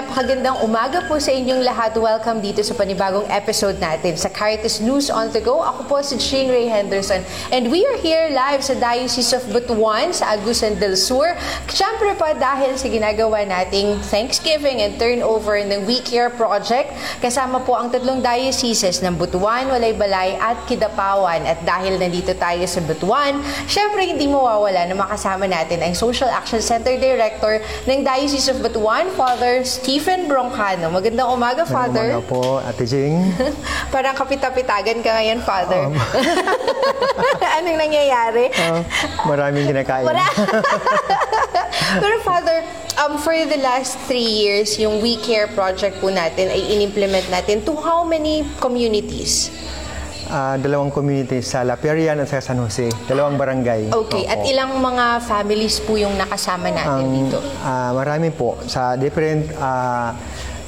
Napakagandang umaga po sa inyong lahat. Welcome dito sa panibagong episode natin sa Caritas News on the Go. Ako po si Shane Ray Henderson and we are here live sa Diocese of Butuan sa Agusan del Sur. Siyempre pa dahil sa ginagawa nating Thanksgiving and turnover ng We Care Project. Kasama po ang tatlong dioceses ng Butuan, Walaybalay at Kidapawan. At dahil nandito tayo sa Butuan, siyempre hindi mawawala na makasama natin ang Social Action Center Director ng Diocese of Butuan, Father Stephen Broncano. Magandang umaga, Father. Umaga po, Ate Jing. Parang kapitapitagan ka ngayon, Father. Um. Anong nangyayari? Ah, maraming kinakain. Pero Father, um, for the last three years, yung We Care project po natin ay in-implement natin to how many communities? Ah, dalawang community sa La Perian at sa San Jose. Dalawang barangay. Okay. At Opo. ilang mga families po yung nakasama natin Ang, dito? ah, marami po sa different ah,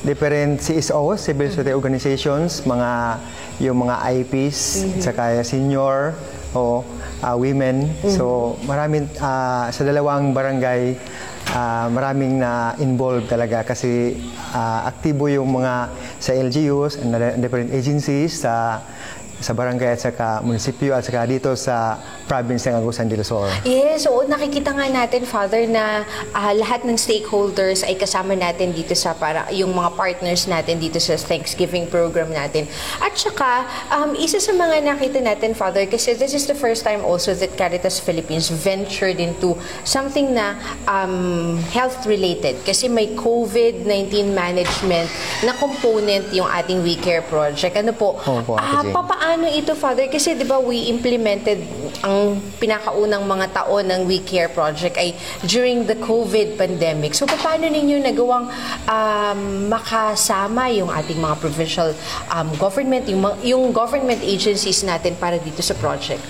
different CSOs, civil society organizations, mga yung mga IPs, saka senior o ah, women. So maraming ah, sa dalawang barangay ah, maraming na involved talaga kasi ah, aktibo yung mga sa LGUs and different agencies sa sa barangay at saka munisipyo at saka dito sa province ng Agusan del Sur. Yes, oo, nakikita nga natin, Father, na ah, lahat ng stakeholders ay kasama natin dito sa para yung mga partners natin dito sa Thanksgiving program natin. At saka, um, isa sa mga nakita natin, Father, kasi this is the first time also that Caritas Philippines ventured into something na um, health-related. Kasi may COVID-19 management na component yung ating We Care project. Ano po? Opo, Ate Ah, Jane. papaano ito, Father? Kasi di ba we implemented ang pinakaunang mga taon ng We Care project ay during the COVID pandemic. So, paano ninyo nagawang um, makasama yung ating mga provincial um, government, yung, yung government agencies natin para dito sa project?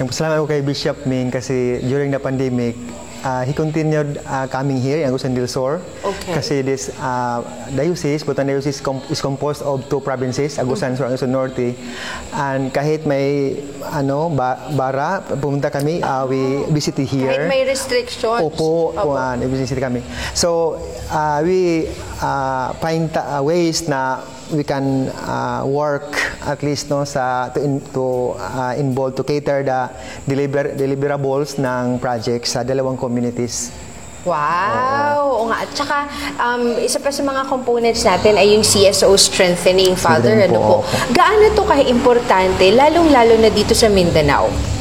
Nagpasalamat ako kay Bishop Ming kasi during the pandemic, uh, he continued uh, coming here in Agusan del Sur. Okay. Kasi this uh, diocese, Butan Diocese com- is composed of two provinces, Agusan Sur and Agusan Norte. And kahit may ano ba- bara, pumunta kami, uh, we visited here. Kahit may restrictions. Opo, Opo. uh, visit kami. So, uh, we uh, find uh, ways na we can uh, work at least no sa to, in, to uh, involve to cater the deliver, deliverables ng project sa dalawang communities. Wow! Oo nga. At saka, um, isa pa sa mga components natin ay yung CSO strengthening, Father. Ano po, po? Gaano to ka-importante, lalong-lalo na dito sa Mindanao?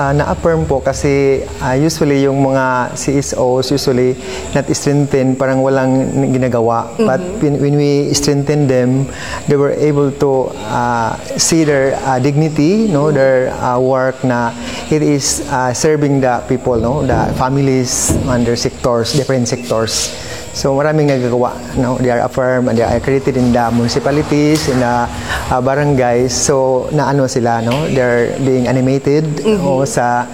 Uh, na-affirm po kasi uh, usually yung mga CSOs usually not strengthen parang walang ginagawa. But when, when we strengthen them they were able to uh, see their uh, dignity no their uh, work na it is uh, serving the people no the families under sectors different sectors So maraming nagagawa, no? They are affirmed and they are accredited in the municipalities, in the uh, barangays. So na ano sila, no? They're being animated o sa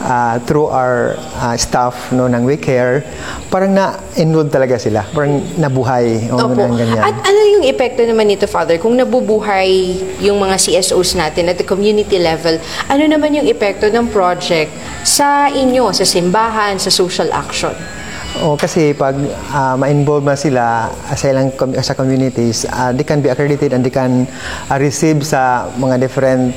uh, through our uh, staff no ng We Care. Parang na-enroll talaga sila. Parang nabuhay o Opo. ganyan. At ano yung epekto naman nito, Father, kung nabubuhay yung mga CSOs natin at the community level, ano naman yung epekto ng project sa inyo, sa simbahan, sa social action? O kasi pag ah, ma-involve na sila sa ilang com- sa communities, ah, they can be accredited and they can ah, receive sa mga different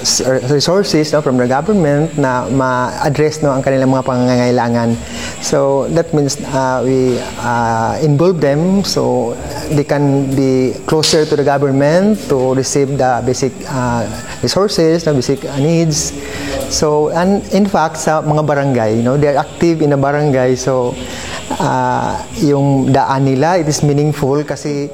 s- resources no, from the government na ma-address no ang kanilang mga pangangailangan. So that means ah, we ah, involve them so they can be closer to the government to receive the basic ah, resources, the basic ah, needs. So and in fact sa mga barangay, no, they are active in a barangay so ah, yung daan nila it is meaningful kasi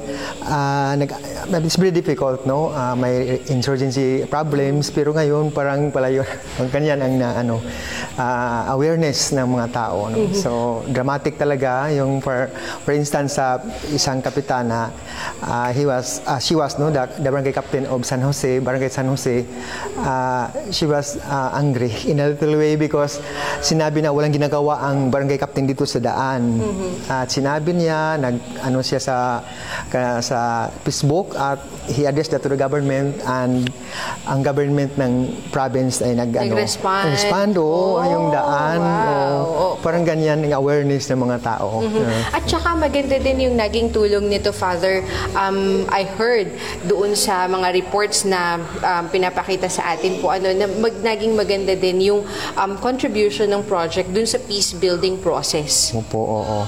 ah, nag but it's very difficult, no? Ah, may insurgency problems, pero ngayon parang palayo, ang kanyan ang na, ano, ah, awareness ng mga tao. No? So, dramatic talaga yung, for, for instance, sa isang kapitana, ah, he was, ah, she was, no, the, the barangay captain of San Jose, barangay San Jose, ah, she was ah, angry in a little way because sinabi na walang ginagawa ang barangay captain dito sa daan. At sinabi niya, nag, ano siya sa, ka, sa Facebook at he addressed that to the government and ang government ng province ay nag, ano, Nag-respond. respond, oo, Oh, yung daan. wow. Oo. Parang ganyan yung awareness ng mga tao. Yeah. At saka maganda din yung naging tulong nito, Father. Um, I heard doon sa mga reports na um, pinapakita sa atin po, ano, na mag, naging maganda din yung um, contribution ng project dun sa peace building process. Opo, oo.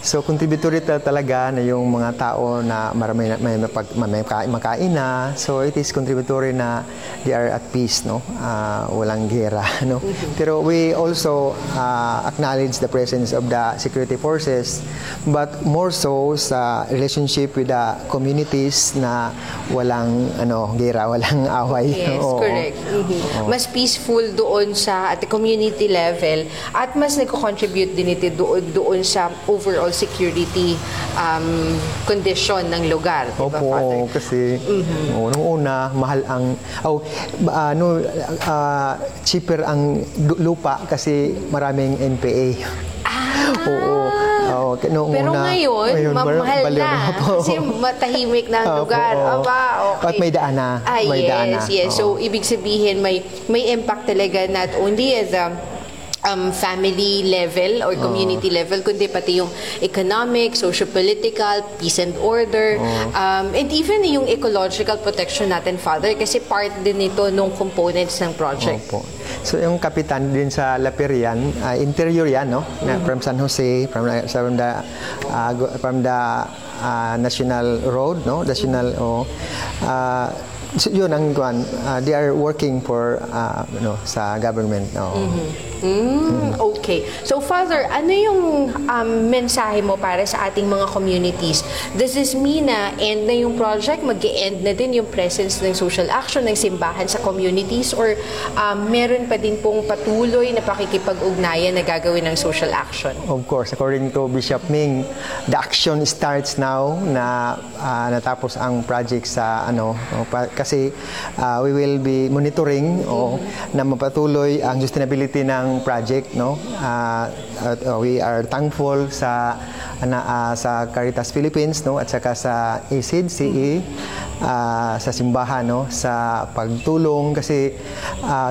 So, contributory ta- talaga na yung mga tao na marami na, may, mapag, may maka- makain na. So, it is contributory na they are at peace, no? Ah, walang gera, no? Pero we also ah, acknowledge the presence of the security forces, but more so sa relationship with the communities na walang ano, gera, walang away. Yes, Oo. correct. Mhm. Mas peaceful doon sa at the community level at mas nagko-contribute din ito doon, doon sa overall security um, condition ng lugar. di ba, Opo, Father? kasi oo, nung una, mahal ang, oh, ano, ah, cheaper ang lupa kasi maraming NPA. Oo. oo, k- noong Ah! Pero una, ngayon, mar- mamahal baliw na. Opo. Kasi matahimik na ang Opo, lugar. oo. Aba, okay. At may daan na. Ah, May yes, daan na. yes. So, Oo. ibig sabihin, may, may impact talaga not only as a um, family level or community level, kundi pati yung economic, socio-political, peace and order, um, and even yung ecological protection natin, Father, kasi part din ito nung components ng project. Opo. So yung kapitan din sa Laperian, ah, interior yan, no? Na from San Jose, from, the- from the ah, go- from the ah, National Road, no? National oh. ah, so yun ang kuan. ah, they are working for ah, ano sa government, no. Mm, okay. So, Father, ano yung um, mensahe mo para sa ating mga communities? Does this mean na end na yung project? mag end na din yung presence ng social action ng simbahan sa communities? Or um, meron pa din pong patuloy na pakikipag-ugnayan na gagawin ng social action? Of course, according to Bishop Ming, the action starts now na ah, natapos ang project sa ano pa- kasi ah, we will be monitoring o na mapatuloy ang sustainability ng project no. At, ah, we are thankful sa ana, ah, sa Caritas Philippines no? At saka sa ACID CE ah, sa simbahan no? Sa pagtulong kasi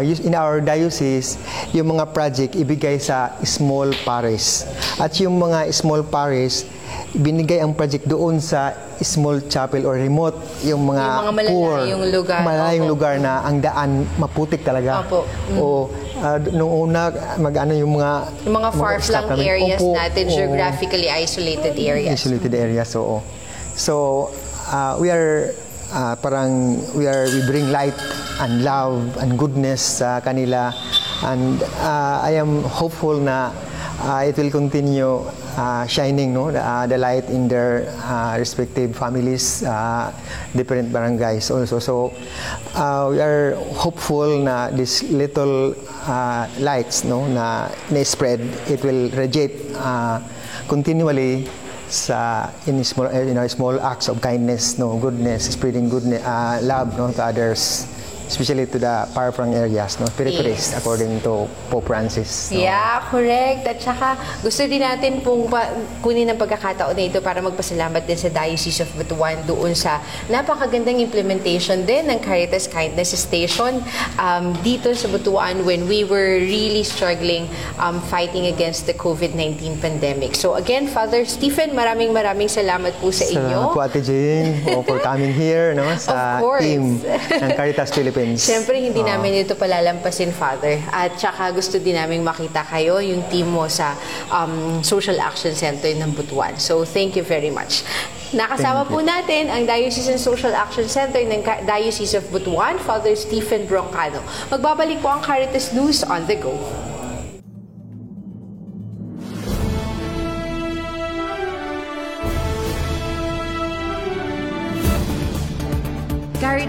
us- in our diocese yung mga project ibigay sa small parish at yung mga small parish binigay ang project doon sa small chapel or remote yung mga, Yung mga malalayong poor, lugar. malalayong Opo. lugar na ang daan maputik talaga Opo. Mm. o d- nung una mag-ano yung mga Yung mga far-flung areas opo, natin, oo. geographically isolated areas. Isolated areas, oo. So, uh, we are uh, parang we are we bring light and love and goodness sa kanila and uh, I am hopeful na uh, it will continue uh, shining no? Uh, the light in their uh, respective families uh, different barangays also. So uh, we are hopeful na this little uh, lights no? Na na spread it will radiate uh, continually sa in small eh, you know small acts of kindness no? Goodness spreading goodness uh, love no? To others especially to the far-flung areas no peripheries Yes. according to Pope Francis no? Yeah, correct. At saka gusto din natin pong pa, kunin ang pagkakataon na ito para magpasalamat din sa Diocese of Butuan doon sa napakagandang implementation din ng Caritas Kindness Station um, dito sa Butuan when we were really struggling um, fighting against the COVID-19 pandemic. So again, Father Stephen, maraming maraming salamat po sa inyo. Salamat po Ate Jane for coming here no sa team ng Caritas Philippines. Siyempre, hindi Oh. namin ito palalampasin, Father. At saka gusto din namin makita kayo, yung team mo sa um, Social Action Center ng Butuan. So, thank you very much. Nakasama po natin ang Diocesan Social Action Center ng Diocese of Butuan, Father Stephen Broncano. Magbabalik po ang Caritas News on the go.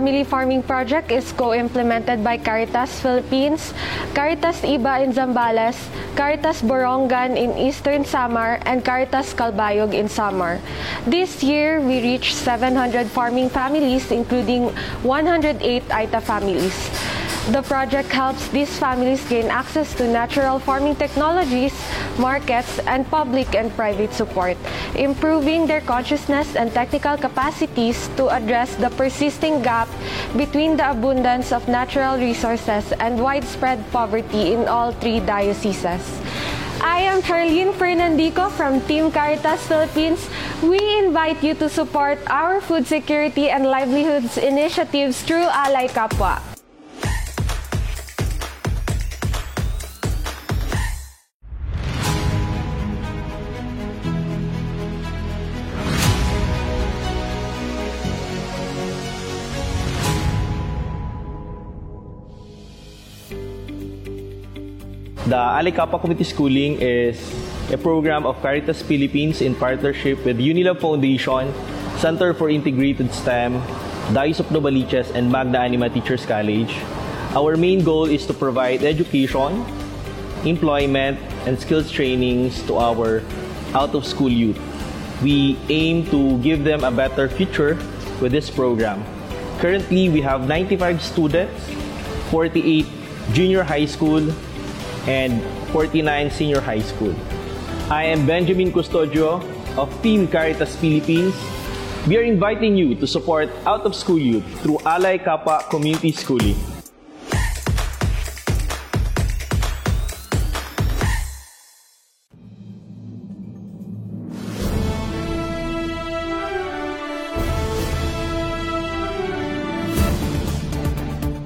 Family Farming Project is co-implemented by Caritas Philippines, Caritas Iba in Zambales, Caritas Borongan in Eastern Samar, and Caritas Calbayog in Samar. This year, we reached 700 farming families, including 108 Aita families. The project helps these families gain access to natural farming technologies, markets, and public and private support, improving their consciousness and technical capacities to address the persisting gap between the abundance of natural resources and widespread poverty in all three dioceses. I am Charlene Fernandico from Team Caritas Philippines. We invite you to support our food security and livelihoods initiatives through Alay Kapwa. The Alicapa Community Schooling is a program of Caritas Philippines in partnership with Unilab Foundation, Center for Integrated STEM, Dice of Novaliches, and Magna Anima Teachers College. Our main goal is to provide education, employment, and skills trainings to our out-of-school youth. We aim to give them a better future with this program. Currently, we have 95 students, 48 junior high school, and 49 senior high school. I am Benjamin Custodio of Team Caritas Philippines. We are inviting you to support out of school youth through Alay Kappa Community Schooling.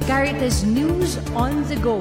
Caritas News on the Go,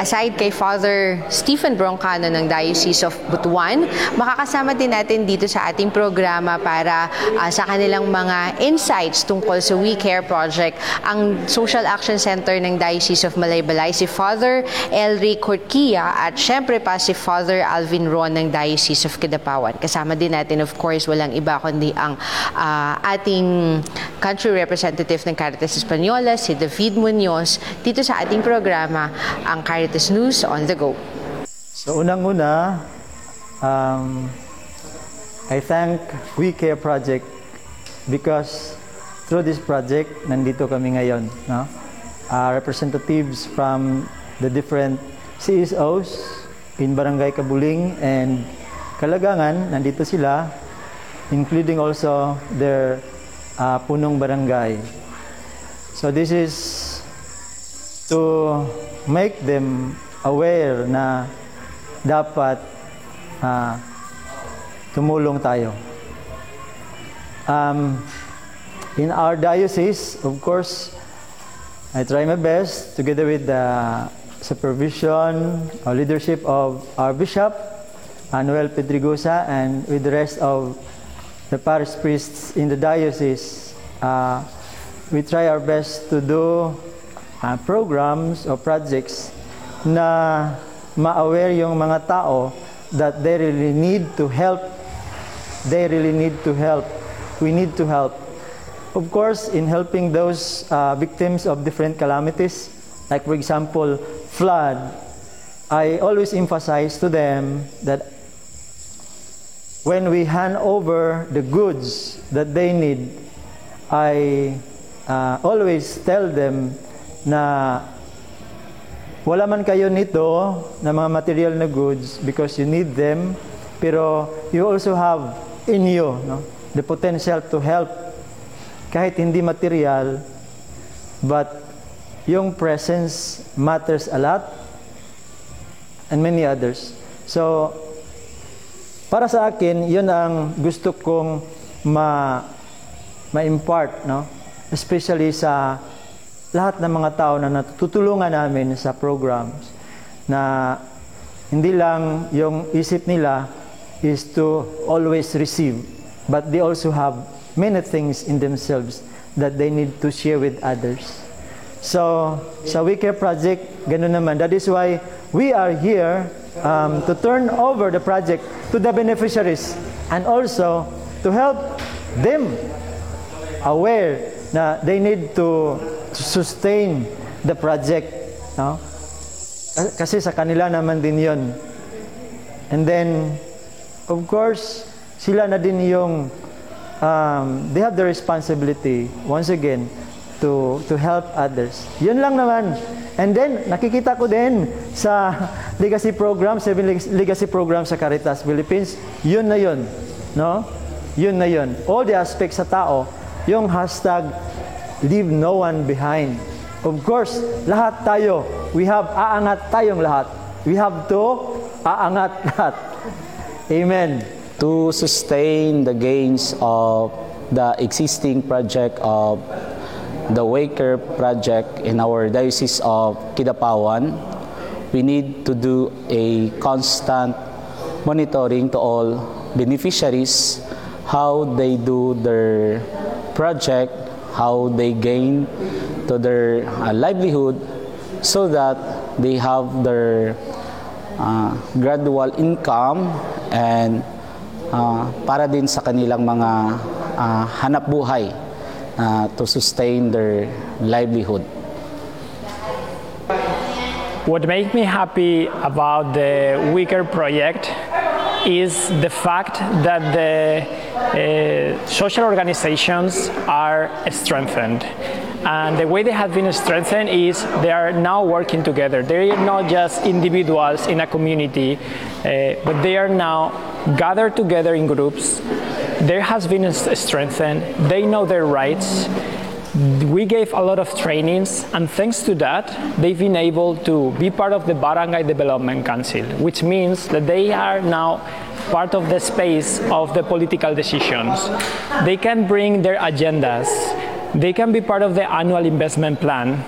Aside kay Father Stephen Broncano ng Diocese of Butuan, makakasama din natin dito sa ating programa para ah, sa kanilang mga insights tungkol sa We Care Project ang Social Action Center ng Diocese of Malaybalay, si Father Elry Corquia at syempre pa si Father Alvin Ron ng Diocese of Kidapawan. Kasama din natin of course walang iba kundi ang ah, ating country representative ng Caritas Española, si David Munoz, dito sa ating programa, ang Caritas News on the Go. So unang-una, um, I thank We Care Project because through this project, nandito kami ngayon. No? Uh, representatives from the different CSOs in Barangay Kabuling and Kalagangan, nandito sila, including also their uh, punong barangay. So this is to make them aware na dapat ah, tumulong tayo. Um, in our diocese, of course, I try my best together with the supervision or leadership of our bishop, Anuel Pedrigosa, and with the rest of the parish priests in the diocese. Uh, we try our best to do uh, programs or projects na ma-aware yung mga tao that they really need to help they really need to help. We need to help. Of course, in helping those uh, victims of different calamities, like for example, flood, I always emphasize to them that when we hand over the goods that they need, I uh, always tell them na wala man kayo nito na mga material na goods because you need them, pero you also have in you no, the potential to help kahit hindi material, but yung presence matters a lot and many others. So, para sa akin, yun ang gusto kong ma, ma-impart, no? especially sa lahat ng mga tao na natutulungan namin sa programs na hindi lang yung isip nila is to always receive, but they also have many things in themselves that they need to share with others. So, sa We Care Project, ganun naman. That is why we are here um, to turn over the project to the beneficiaries and also to help them aware na they need to sustain the project. No? Kasi sa kanila naman din yon. And then, of course, sila na din yung, um, they have the responsibility, once again, to, to help others. Yun lang naman. And then, nakikita ko din sa legacy program, seven legacy program sa Caritas Philippines, yun na yun. No? Yun na yun. All the aspects sa tao, yung hashtag leave no one behind. Of course, lahat tayo, we have aangat tayong lahat. We have to aangat lahat. Amen. To sustain the gains of the existing project of the Waker project in our Diocese of Kidapawan, we need to do a constant monitoring to all beneficiaries, how they do their project, how they gain to their uh, livelihood, so that they have their uh, gradual income and uh, para din sa kanilang mga uh, hanap buhay uh, to sustain their livelihood. What makes me happy about the Wicker project is the fact that the uh, social organizations are strengthened. And the way they have been strengthened is they are now working together. They are not just individuals in a community, uh, but they are now gathered together in groups. There has been strengthened. They know their rights. We gave a lot of trainings, and thanks to that, they've been able to be part of the Barangay Development Council, which means that they are now part of the space of the political decisions. They can bring their agendas, they can be part of the annual investment plan,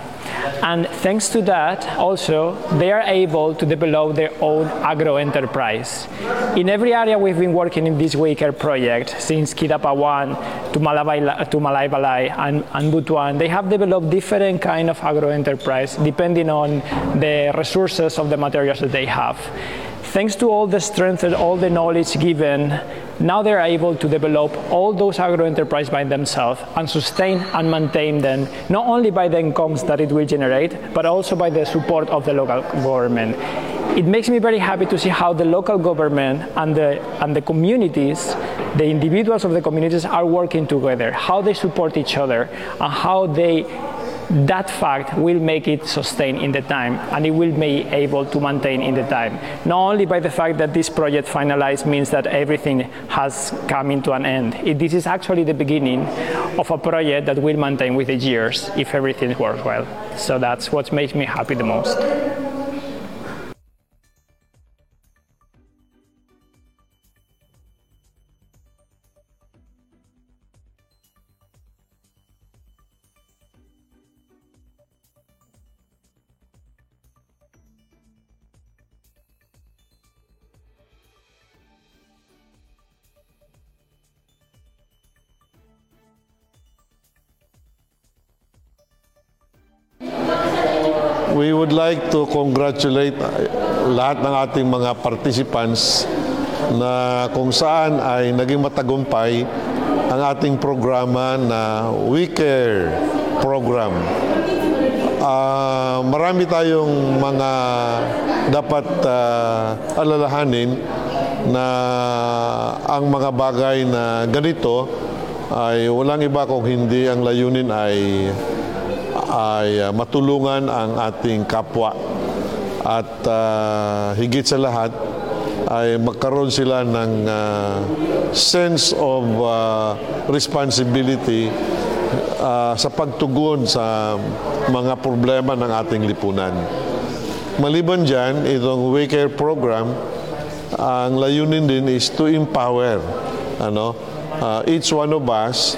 and thanks to that, also, they are able to develop their own agro enterprise. In every area we've been working in this Waker project, since Kidapawan to Malay, to Malaybalay and, and Butuan, they have developed different kind of agro enterprise depending on the resources of the materials that they have. Thanks to all the strength and all the knowledge given, now they're able to develop all those agro enterprises by themselves and sustain and maintain them, not only by the incomes that it will generate, but also by the support of the local government. It makes me very happy to see how the local government and the, and the communities, the individuals of the communities are working together, how they support each other, and how they that fact will make it sustain in the time and it will be able to maintain in the time. Not only by the fact that this project finalized means that everything has come into an end. It, this is actually the beginning of a project that will maintain with the years if everything works well. So that's what makes me happy the most. Like to congratulate uh, lahat ng ating mga participants na kung saan ay naging matagumpay ang ating programa na We Care program. Ah, marami tayong mga dapat ah, alalahanin na ang mga bagay na ganito ay walang iba kung hindi ang layunin ay ay ah, matulungan ang ating kapwa at ah, higit sa lahat ay magkaroon sila ng ah, sense of ah, responsibility ah, sa pagtugon sa mga problema ng ating lipunan. Maliban dyan, itong Waycare program, ang layunin din is to empower ano, ah, each one of us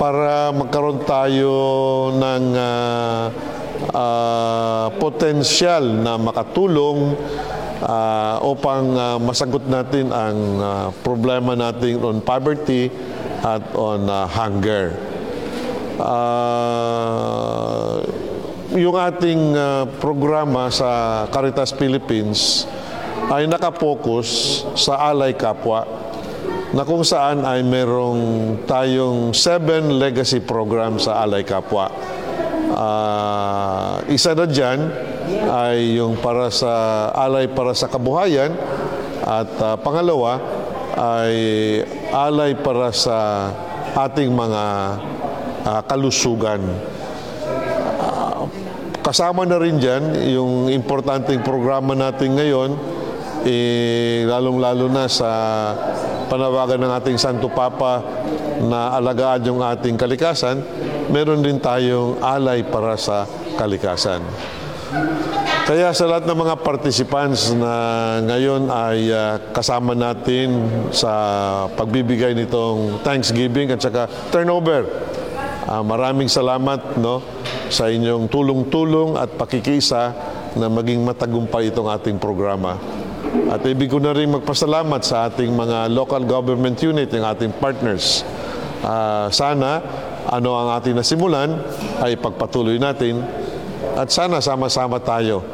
para magkaroon tayo ng ah, ah, potensyal na makatulong ah, upang ah, masagot natin ang ah, problema natin on poverty at on ah, hunger. Ah, yung ating ah, programa sa Caritas Philippines ay nakapokus sa alay kapwa na kung saan ay merong tayong seven legacy program sa alay kapwa. Ah, isa na dyan ay yung para sa alay para sa kabuhayan at ah, pangalawa ay alay para sa ating mga ah, kalusugan. Ah, kasama na rin dyan yung importanteng programa natin ngayon, eh, lalong-lalo na sa panawagan ng ating Santo Papa na alagaan yung ating kalikasan, meron din tayong alay para sa kalikasan. Kaya sa lahat ng mga participants na ngayon ay ah, kasama natin sa pagbibigay nitong Thanksgiving at saka turnover. Ah, maraming salamat no sa inyong tulong-tulong at pakikisa na maging matagumpay itong ating programa. At ibig ko na rin magpasalamat sa ating mga local government unit, yung ating partners. Ah, sana ano ang ating nasimulan ay pagpatuloy natin at sana sama-sama tayo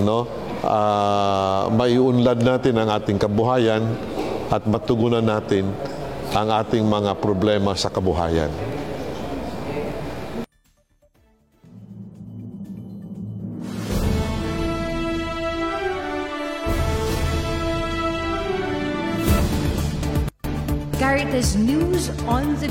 no Ah, maiunlad natin ang ating kabuhayan at matugunan natin ang ating mga problema sa kabuhayan.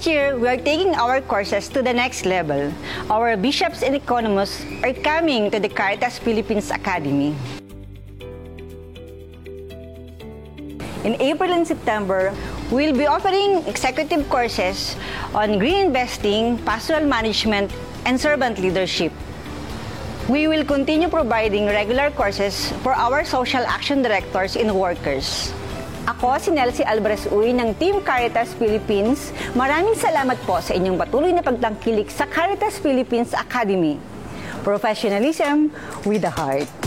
This year, we are taking our courses to the next level. Our bishops and economists are coming to the Caritas Philippines Academy. In April and September, we'll be offering executive courses on green investing, pastoral management, and servant leadership. We will continue providing regular courses for our social action directors and workers. Ako si Nelsie Alvarez Uy ng Team Caritas Philippines. Maraming salamat po sa inyong patuloy na pagtangkilik sa Caritas Philippines Academy. Professionalism with a heart.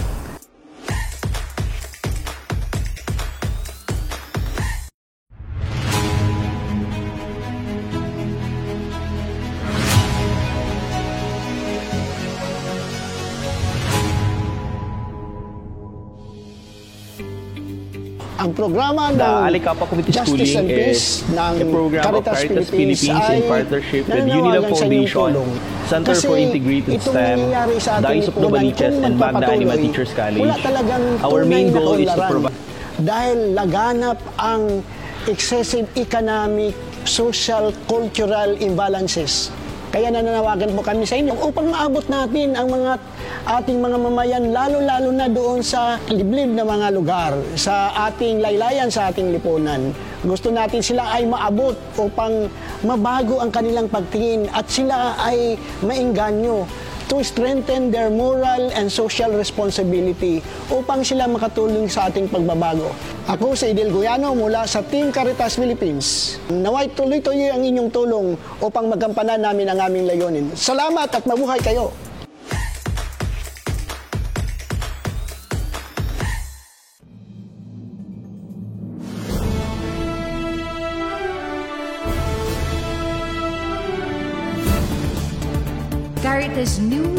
Programa The ng Alicapa Community Justice Schooling and Peace is ng a program of Caritas Philippines in partnership with Unilab Foundation. Center Kasi for Integrated STEM, Dice of Novaliches, and magpapatuloy, Anima Teachers College. Our main goal is to provide Dahil laganap ang excessive economic, social, cultural imbalances. Kaya nananawagan po kami sa inyo upang maabot natin ang mga ating mga mamayan, lalo-lalo na doon sa liblib na mga lugar, sa ating laylayan, sa ating lipunan. Gusto natin sila ay maabot upang mabago ang kanilang pagtingin at sila ay maingganyo to strengthen their moral and social responsibility upang sila makatulong sa ating pagbabago. Ako si Idil Guyano mula sa Team Caritas Philippines. Naway tuloy-tuloy ang inyong tulong upang magampanan namin ang aming layunin. Salamat at mabuhay kayo! Caritas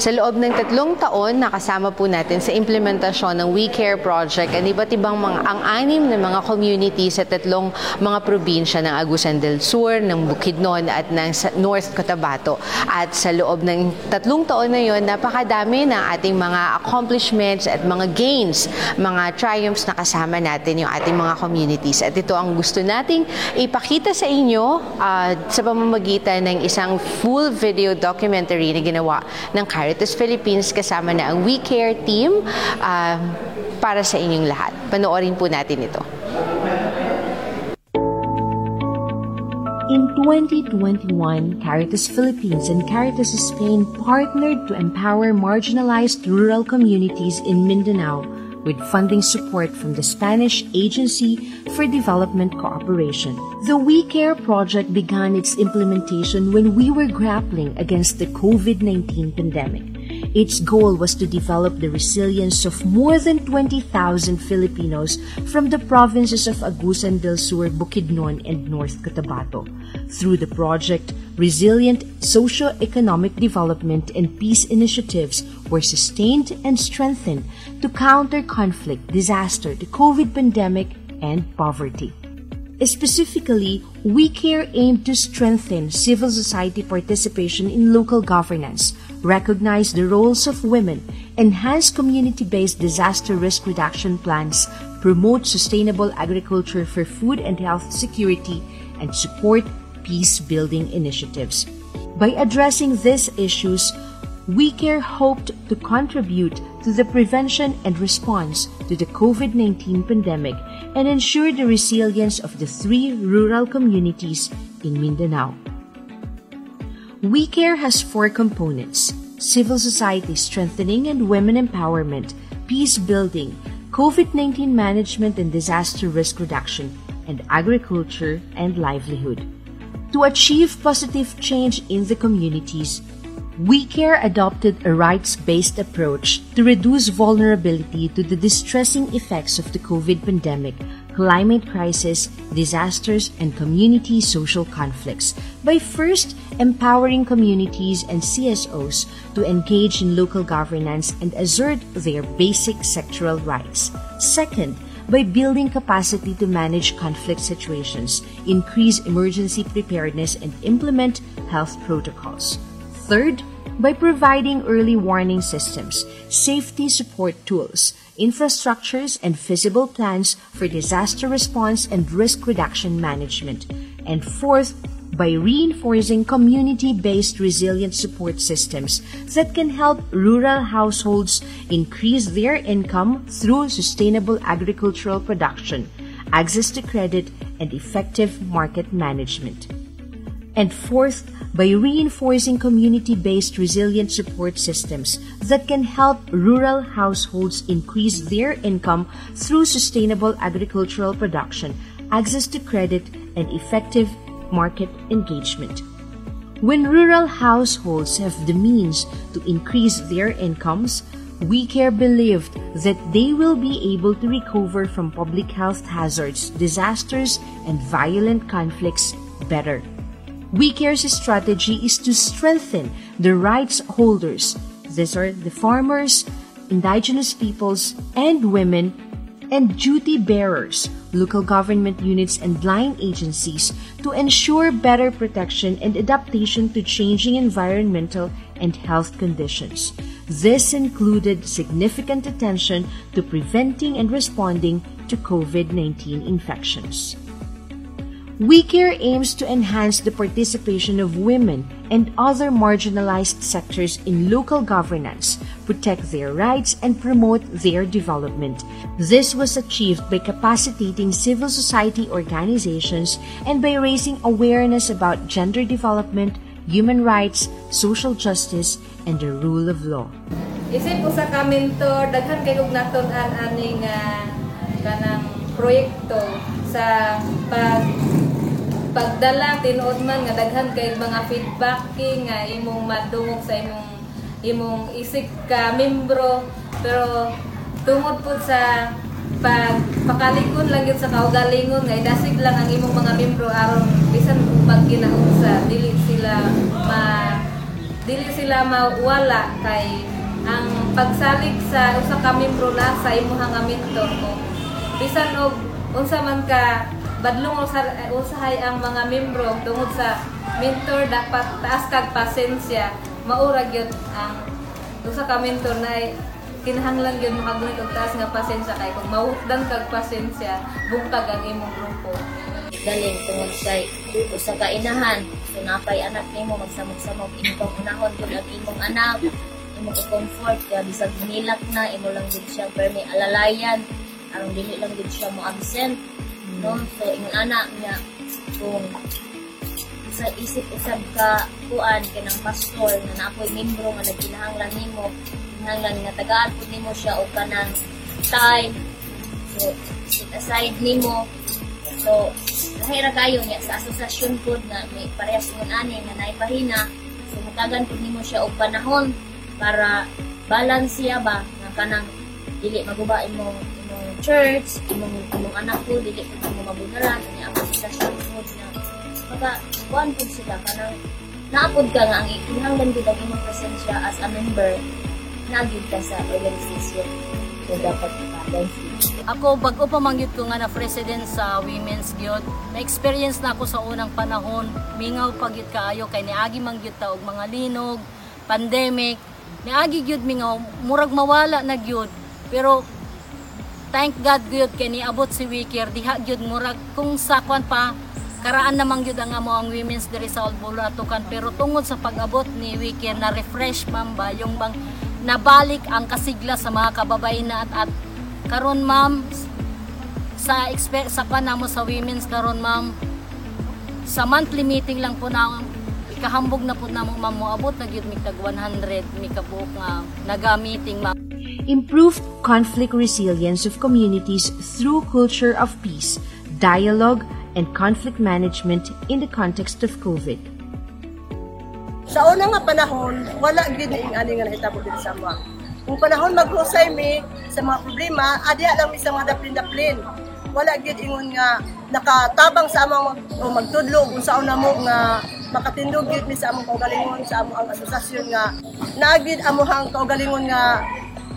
Sa loob ng tatlong taon, nakasama po natin sa implementasyon ng We Care Project ang iba't ibang mga, ang anim na mga community sa tatlong mga probinsya ng Agusan del Sur, ng Bukidnon at ng North Cotabato. At sa loob ng tatlong taon na yon, napakadami ng ating mga accomplishments at mga gains, mga triumphs na kasama natin yung ating mga communities. At ito ang gusto nating ipakita sa inyo uh, sa pamamagitan ng isang full video documentary na ginawa ng Caritas Philippines kasama na ang We Care team uh, para sa inyong lahat. Panoorin po natin ito. In 2021, Caritas Philippines and Caritas Spain partnered to empower marginalized rural communities in Mindanao with funding support from the Spanish Agency for Development Cooperation. The We Care project began its implementation when we were grappling against the COVID 19 pandemic. Its goal was to develop the resilience of more than 20,000 Filipinos from the provinces of Agusan del Sur, Bukidnon, and North Cotabato. Through the project, resilient socio-economic development and peace initiatives were sustained and strengthened to counter conflict, disaster, the COVID pandemic, and poverty. Specifically, We Care aimed to strengthen civil society participation in local governance, recognize the roles of women, enhance community-based disaster risk reduction plans, promote sustainable agriculture for food and health security, and support peace-building initiatives. By addressing these issues, We Care hoped to contribute to the prevention and response to the COVID 19 pandemic and ensure the resilience of the three rural communities in Mindanao. We Care has four components civil society strengthening and women empowerment, peace building, COVID 19 management and disaster risk reduction, and agriculture and livelihood. To achieve positive change in the communities, WeCare adopted a rights-based approach to reduce vulnerability to the distressing effects of the COVID pandemic, climate crisis, disasters, and community social conflicts by first empowering communities and CSOs to engage in local governance and assert their basic sectoral rights. Second, by building capacity to manage conflict situations, increase emergency preparedness, and implement health protocols. Third, by providing early warning systems, safety support tools, infrastructures, and feasible plans for disaster response and risk reduction management. And fourth, by reinforcing community-based resilient support systems that can help rural households increase their income through sustainable agricultural production, access to credit, and effective market management. And fourth, by reinforcing community-based resilient support systems that can help rural households increase their income through sustainable agricultural production, access to credit, and effective market engagement. When rural households have the means to increase their incomes, We Care believed that they will be able to recover from public health hazards, disasters, and violent conflicts better. WeCare's strategy is to strengthen the rights holders These are the farmers, indigenous peoples, and women, and duty bearers, local government units, and line agencies to ensure better protection and adaptation to changing environmental and health conditions. This included significant attention to preventing and responding to COVID 19 infections. WeCare aims to enhance the participation of women and other marginalized sectors in local governance, protect their rights, and promote their development. This was achieved by capacitating civil society organizations and by raising awareness about gender development, human rights, social justice, and the rule of law. Isip ko sa kamintor, daghan kay natun-an aning uh, proyekto sa pag pagdala tinuod man nga daghan kay mga feedbacking nga imong madungog sa imong imong isig ka membro. Pero tungod po sa pag pakalikon lang yun sa kaugalingon nga idasig lang ang imong mga membro aron bisan pag kinaunsa dili sila ma dili sila mawala kay ang pagsalig sa usa ka membro na sa imong mo bisan og unsa man ka badlong usahay ang mga membro tungod sa mentor dapat taas kag pasensya. Maura gyud ang usa ka mentor na kinahanglan gyud makagunit og taas nga pasensya kay kung mawutdan kag pasensya bungkag ang imong grupo. Galing tungod sa usa ka inahan so napay anak nimo magsamog-samog imong unahon gyud ang imong anak imo ko comfort kaya bisag hinilak na imo lang gid siya permi alalayan aron dili lang gid siya mo absent no so ingon ana niya kung sa isip usab ka kuan kanang pastor na naapoy membro nga nagkinahanglan nimo kinahanglan nga tagaan pud nimo siya o kanang time so sit aside nimo. So lahira kayo niya sa asosasyon pod na may parehas ngon ani nga naipahina. So matagan pud nimo siya og panahon para balance siya ba nga kanang dili maguba imong church, imong imong anak ko dili ko mo mabunaran ani ang sitwasyon mo na maka kuan pud sila kanang naapod ka nga ang kinahanglan gid ang imong presensya as a member nagid ka sa organization. So dapat ka Ako, bago pa mangyod ko nga na president sa Women's Guild, na-experience na ako sa unang panahon, mingaw pagyud kaayo kay niagi mangyod ta og mga linog, pandemic, niagi gyud mingaw, murag mawala na gyud. Pero thank God gyud kay niabot si Wiker diha gyud murag kung sa kwan pa karaan namang gyud ang amo ang women's diri sa Bulatukan pero tungod sa pag-abot ni Wiker na refresh ma'am ba yung bang nabalik ang kasigla sa mga kababayan na at, at karon ma'am sa expect sa kwan sa women's karon ma'am sa monthly meeting lang po na kahambog na po na mo ma'am moabot na gyud mig tag 100 mi kabuok nga naga meeting ma'am improved conflict resilience of communities through culture of peace, dialogue, and conflict management in the context of COVID. Sa una nga panahon, wala gid ing ani nga nahitabo dito sa mga. Kung panahon maghusay mi sa mga problema, adya lang mi sa mga daplin-daplin. Wala gid ingon nga nakatabang sa among o magtudlo kung sa una mo nga makatindog gid mi sa among kaugalingon sa among asosasyon nga naagid amuhang kaugalingon nga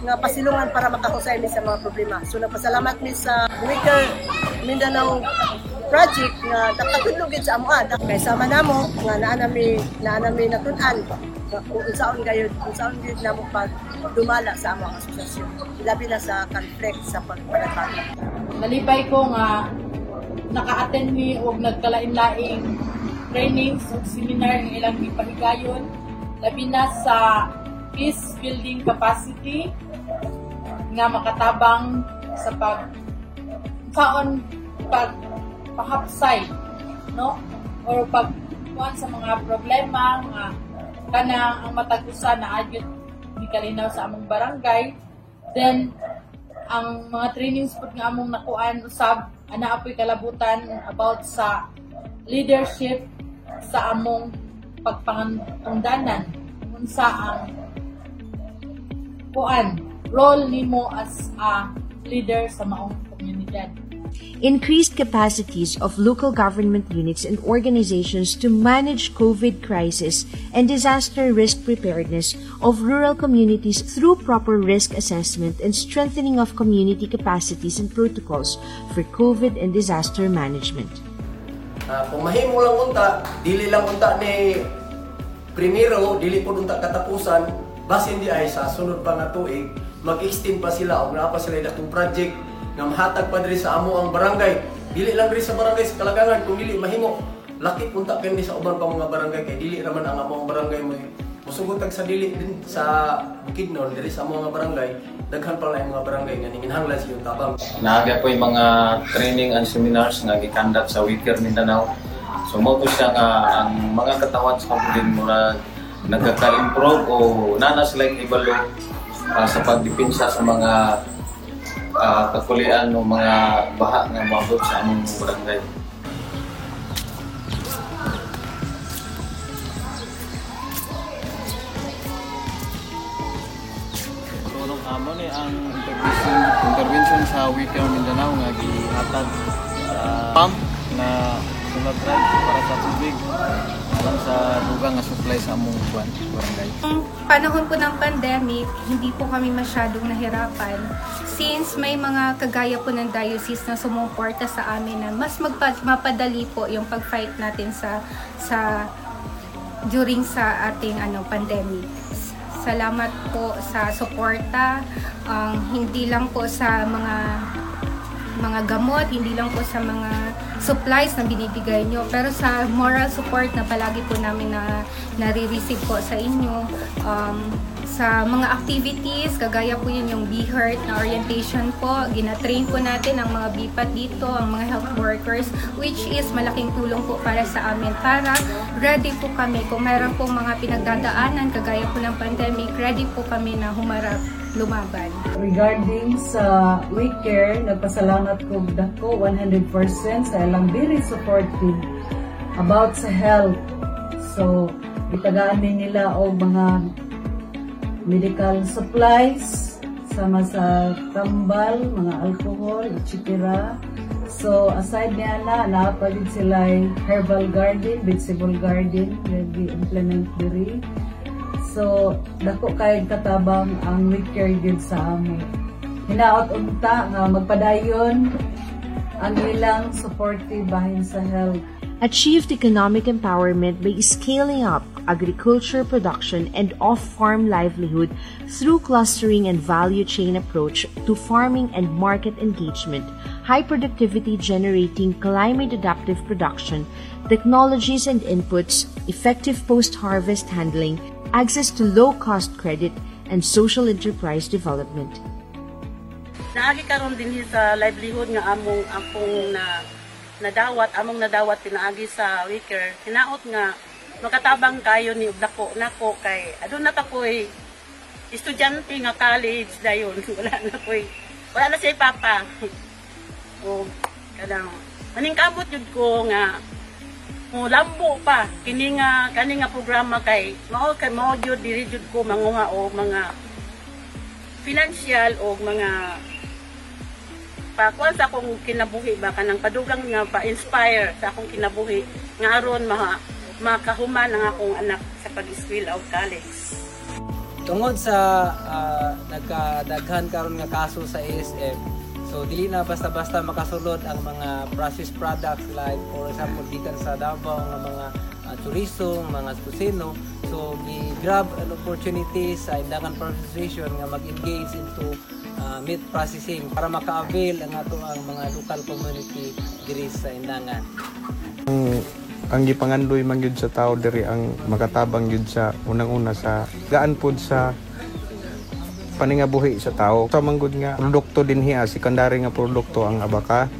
nga pasilungan para makahusay mi sa mga problema. So nagpasalamat mi sa Wicker Mindanao project nga nakatulog sa amo ah kay sama namo nga naa nami naa nami natun-an. Unsaon gayud unsaon gyud namo pag dumala sa among asosasyon. Labi na sa conflict sa pagpanatag. Malipay ko nga naka-attend mi og nagkalain-laing trainings ug seminar nga ilang gipahigayon. Labi na sa peace building capacity nga makatabang sa pag kaon pag pahapsay no? Or pag kuan sa mga problema nga kana ang matag-usa na agyud ni kalinaw sa among barangay then ang mga trainings pud nga among nakuan usab ana apoy kalabutan about sa leadership sa among pagpangutungdanan unsa ang kuan role nimo as a leader sa maong komunidad increased capacities of local government units and organizations to manage COVID crisis and disaster risk preparedness of rural communities through proper risk assessment and strengthening of community capacities and protocols for COVID and disaster management. Uh, kung mahimo lang unta, dili lang unta ni primero, dili po unta katapusan, basin di ay sa sunod pa nga tuig, mag-extend pa sila o nga pa sila dakong project nga mahatag pa diri sa amo ang barangay. Dili lang diri sa barangay sa Kalagangan kung dili mahimo. Laki punta kani sa uban pa mga barangay kay dili raman ang among barangay mo musugotag sa dili din sa Bukidnon diri sa mga barangay daghan pa lang mga barangay nga ninginhanglan sa iyong tabang. Naaga po yung mga training and seminars nga gikandak sa Wicker Mindanao. So mo po siya nga ang mga katawan sa kapulin mo na nagkaka-improve o nana sila ibalo uh, sa pagdipinsa sa mga uh, kakulian o mga baha nga mabot sa among barangay. Nung amo ni ang intervention intervention sa Weekend Mindanao nga gihatag sa pump na sunod drive para sa tubig. Alam sa dugang supply sa among buwan panahon po ng pandemic, hindi po kami masyadong nahirapan. Since may mga kagaya po ng diocese na sumuporta sa amin na mas magpa- mapadali po yung pag-fight natin sa sa during sa ating ano pandemic. Salamat po sa suporta, um, hindi lang po sa mga mga gamot, hindi lang po sa mga supplies na binibigay nyo, pero sa moral support na palagi po namin na nare-receive po sa inyo. Um, sa mga activities, kagaya po yun yung Be Heart na orientation po, gina-train po natin ang mga BPAT dito, ang mga health workers, which is malaking tulong po para sa amin para ready po kami kung meron po mga pinagdadaanan, kagaya po ng pandemic, ready po kami na humarap lumaban. Regarding sa week care, nagpasalamat ko dako 100% sa ilang very supportive about sa health. So, itagaan din nila og mga medical supplies sama sa tambal, mga alcohol, etc. So, aside niya na, naapagid sila herbal garden, vegetable garden, ready implement diri. So, dako kay katabang ang week care gyud sa amo. Hinaot unta nga magpadayon ang ilang supportive bahin sa health. achieved economic empowerment by scaling up agriculture production and off-farm livelihood through clustering and value chain approach to farming and market engagement, high productivity generating climate adaptive production, technologies and inputs, effective post-harvest handling, access to low-cost credit, and social enterprise development. Naagi karon din sa livelihood nga among akong na nadawat among nadawat pinaagi sa Wicker. Hinaot nga makatabang kayo ni dako nako kay adun na ta koy estudyante nga college dayon. Wala na koy wala na siya papa. O kadang maningkamot jud ko nga mo lambo pa kini nga kani nga programa kay mao kay mao jud diri jud ko manguha o mga financial o mga pakuan sa akong kinabuhi ba kanang padugang nga pa-inspire sa akong kinabuhi nga aron ma makahuman ang akong anak sa pag-eskwela o college. Tungod sa uh, nagkadaghan karon nga kaso sa ASF, so dili na basta-basta makasulod ang mga processed products like for example gikan sa Davao nga mga uh, tourism, mga kusino. So gi-grab an opportunity sa Indangan Provincial nga mag-engage into uh, meat processing para maka-avail ang ato ang mga local community diri sa Indangan. Ang, ang gipangandoy man gyud sa tao diri ang makatabang gyud sa unang-una sa gaan pud sa paningabuhi sa tao. Sa manggod nga produkto din hiya, sekondary nga produkto ang abaka.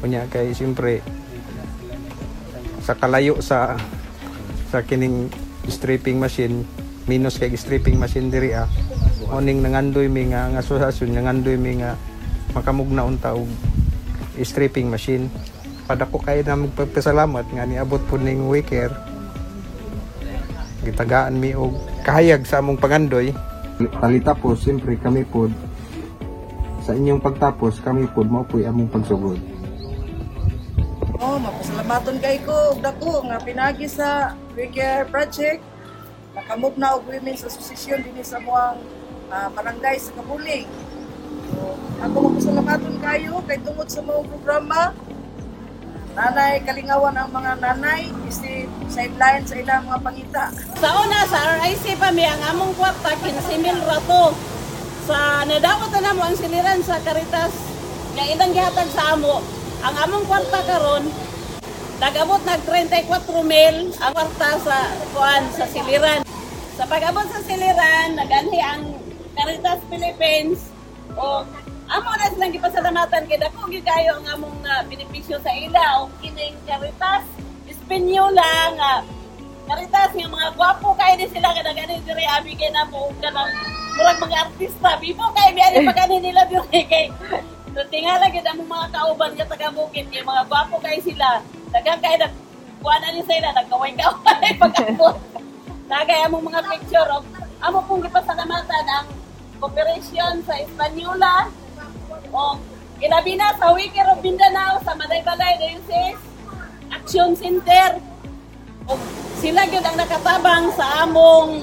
Kunya kay siyempre sa kalayo sa sa kining stripping machine minus kay stripping machine diri ah oning nangandoy mi nga ang asosasyon nangandoy mi nga makamugna unta og stripping machine padako kay na magpasalamat nga niabot po ning wicker gitagaan mi og kahayag sa among pangandoy palitapos siyempre kami pod sa inyong pagtapos kami pod mao po'y among pagsugod Oh, mapasalamaton kay ko dako nga pinagi sa Wicare project. Nakamove na og Women's Association dinhi sa muang ah, barangay sa Kabuling. So, ako mapasalamaton kayo kay tungod sa mga programa. Nanay kalingawan ang mga nanay isi sideline sa ilang mga pangita. Sa una, sa RIC pa mi, ang among kwarta, 15 mil rato. Sa nadawat na mo ang siliran sa Caritas, nga ilang gihatag sa amo, ang among kwarta karon nag-abot nag 34 mil ang kwarta sa kuan sa siliran. Sa pag-abot sa siliran, naganhi ang Caritas Philippines o amo na silang gipasalamatan kay dako gyud kayo ang among uh, benepisyo sa ila o kining Caritas Espanyola nga Caritas nga mga gwapo kay di sila kada gani diri abi kay na mo kanang murag mga artista bibo kay biya pa gani nila diri kay So tingala gid ang mga kauban nga taga bukid kay mga gwapo kay sila. Daghang kay nag kuana ni sila nagkaway-kaway pagkabot. Nagay among mga picture of amo pong gipasalamatan ang cooperation sa Espanyola o ilabi na sa Wicker of Mindanao sa Malaybalay Diocese Action Center o sila gyud ang nakatabang sa among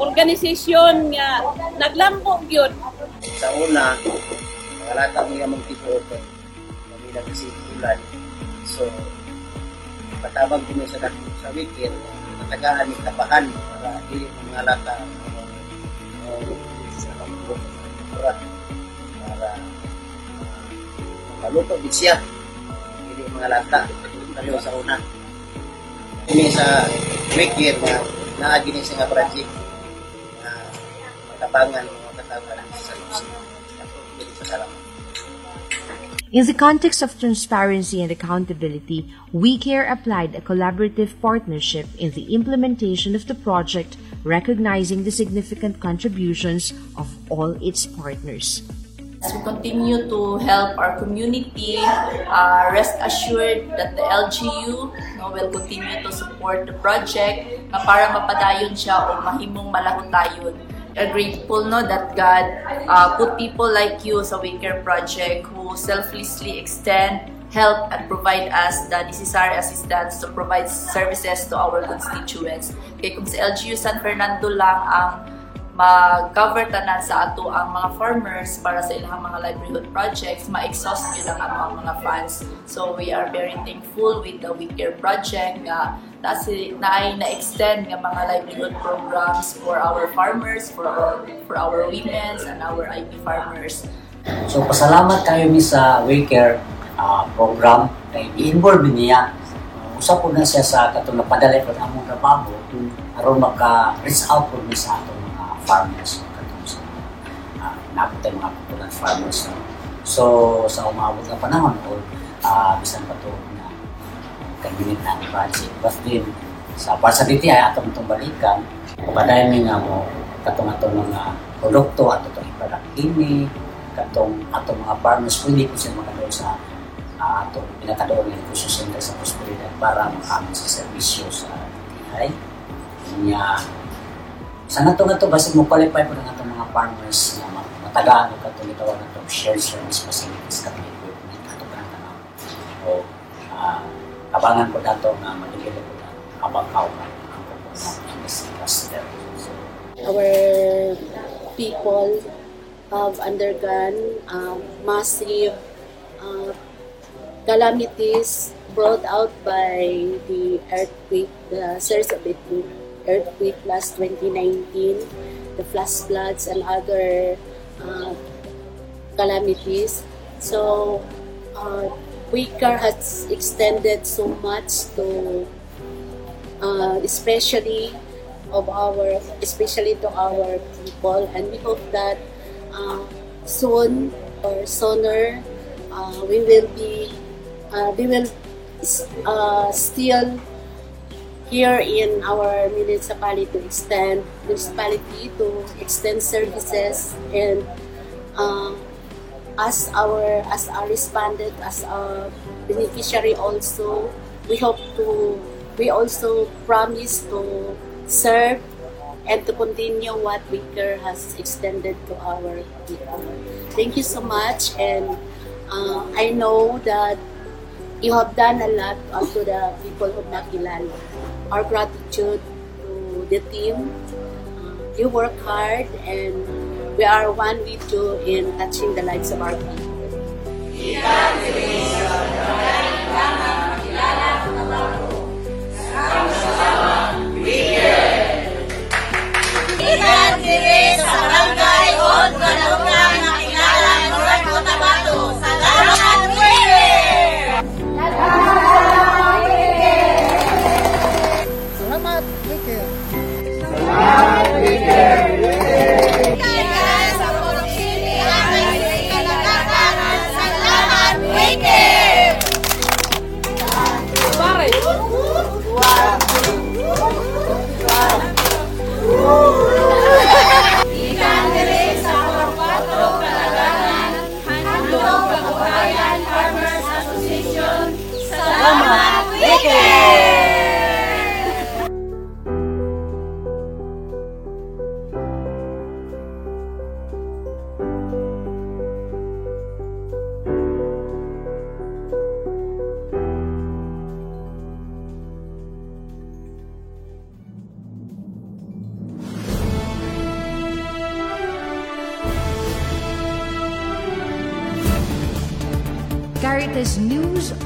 organisasyon nga naglampo gyud sa una, nakalata mo yung mag-tipo ko. Kami na kasi ulan. So, patabang din sa dako sa weekend, matagaan ni tapahan para mo mga lata uh, kampo para Dili mga lata sa una. Sa na project na matabangan mga. In the context of transparency and accountability, WeCare applied a collaborative partnership in the implementation of the project, recognizing the significant contributions of all its partners. As we continue to help our community, uh, rest assured that the LGU no, will continue to support the project na para mapadayon siya o mahimong malahutayon. We're grateful no, that God uh, put people like you sa WeCare Project who selflessly extend help and provide us the necessary assistance to provide services to our constituents. Kaya kung sa LGU San Fernando lang ang mag-cover tanan sa ato ang mga farmers para sa ilang mga livelihood projects, ma-exhaust yun ang ang mga funds. So we are very thankful with the WeCare project nga na, na ay na-extend nga mga livelihood programs for our farmers, for our, for our women and our IP farmers. So pasalamat kayo mi sa Waycare uh, program kay i-involve niya. Uh, usa po na siya sa katong napadala po among trabaho aron maka-reach out po ni sa atong farmers sa uh, nabot tayo mga popular farmers. No? So sa umabot na panahon o uh, bisan pa to na kabinet na ang project. But then, sa sa DTI atong itong balikan, kapadayan mi nga mo katong atong mga produkto at itong ipadak ini katong atong mga farmers pwede ko sila makadoon sa uh, atong pinakadoon ng Inclusion Center sa Prosperidad para makaamon sa serbisyo sa DTI. Kanya, sa nato nga to, basta mo qualify po ng atong mga farmers na matagaan o katong itawag na itong shared service facilities katong equipment? Atong panatanaw. O, uh, abangan ko dato nga magiging ko na abang-aw na ang pupunta ng our people have undergone um, massive uh, calamities brought out by the earthquake, the series of earthquake last 2019, the flash floods and other uh, calamities. So, uh, WICAR has extended so much to, uh, especially of our, especially to our people, and we hope that uh, soon or sooner uh, we will be, uh, we will uh, still here in our municipality to extend municipality to extend services and uh, as our as a respondent as a beneficiary also we hope to we also promise to serve and to continue what Wicker has extended to our people. Thank you so much and uh, I know that you have done a lot to the people of Makilan. Our gratitude to the team. Uh, you work hard and we are one with you in touching the lives of our people. Sa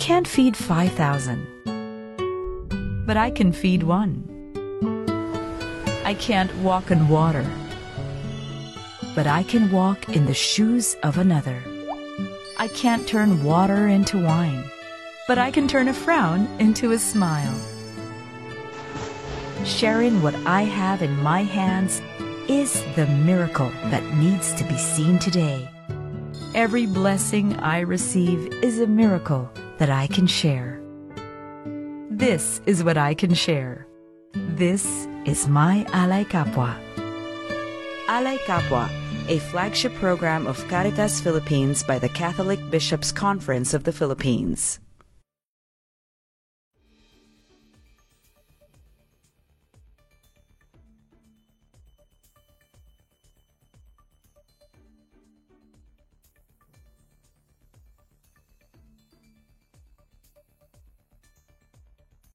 Can't feed 5,000, but I can feed one. I can't walk in water, but I can walk in the shoes of another. I can't turn water into wine, but I can turn a frown into a smile. Sharing what I have in my hands is the miracle that needs to be seen today. Every blessing I receive is a miracle that I can share. This is what I can share. This is my Alay Kapwa. Alay Kapwa, a flagship program of Caritas Philippines by the Catholic Bishops' Conference of the Philippines.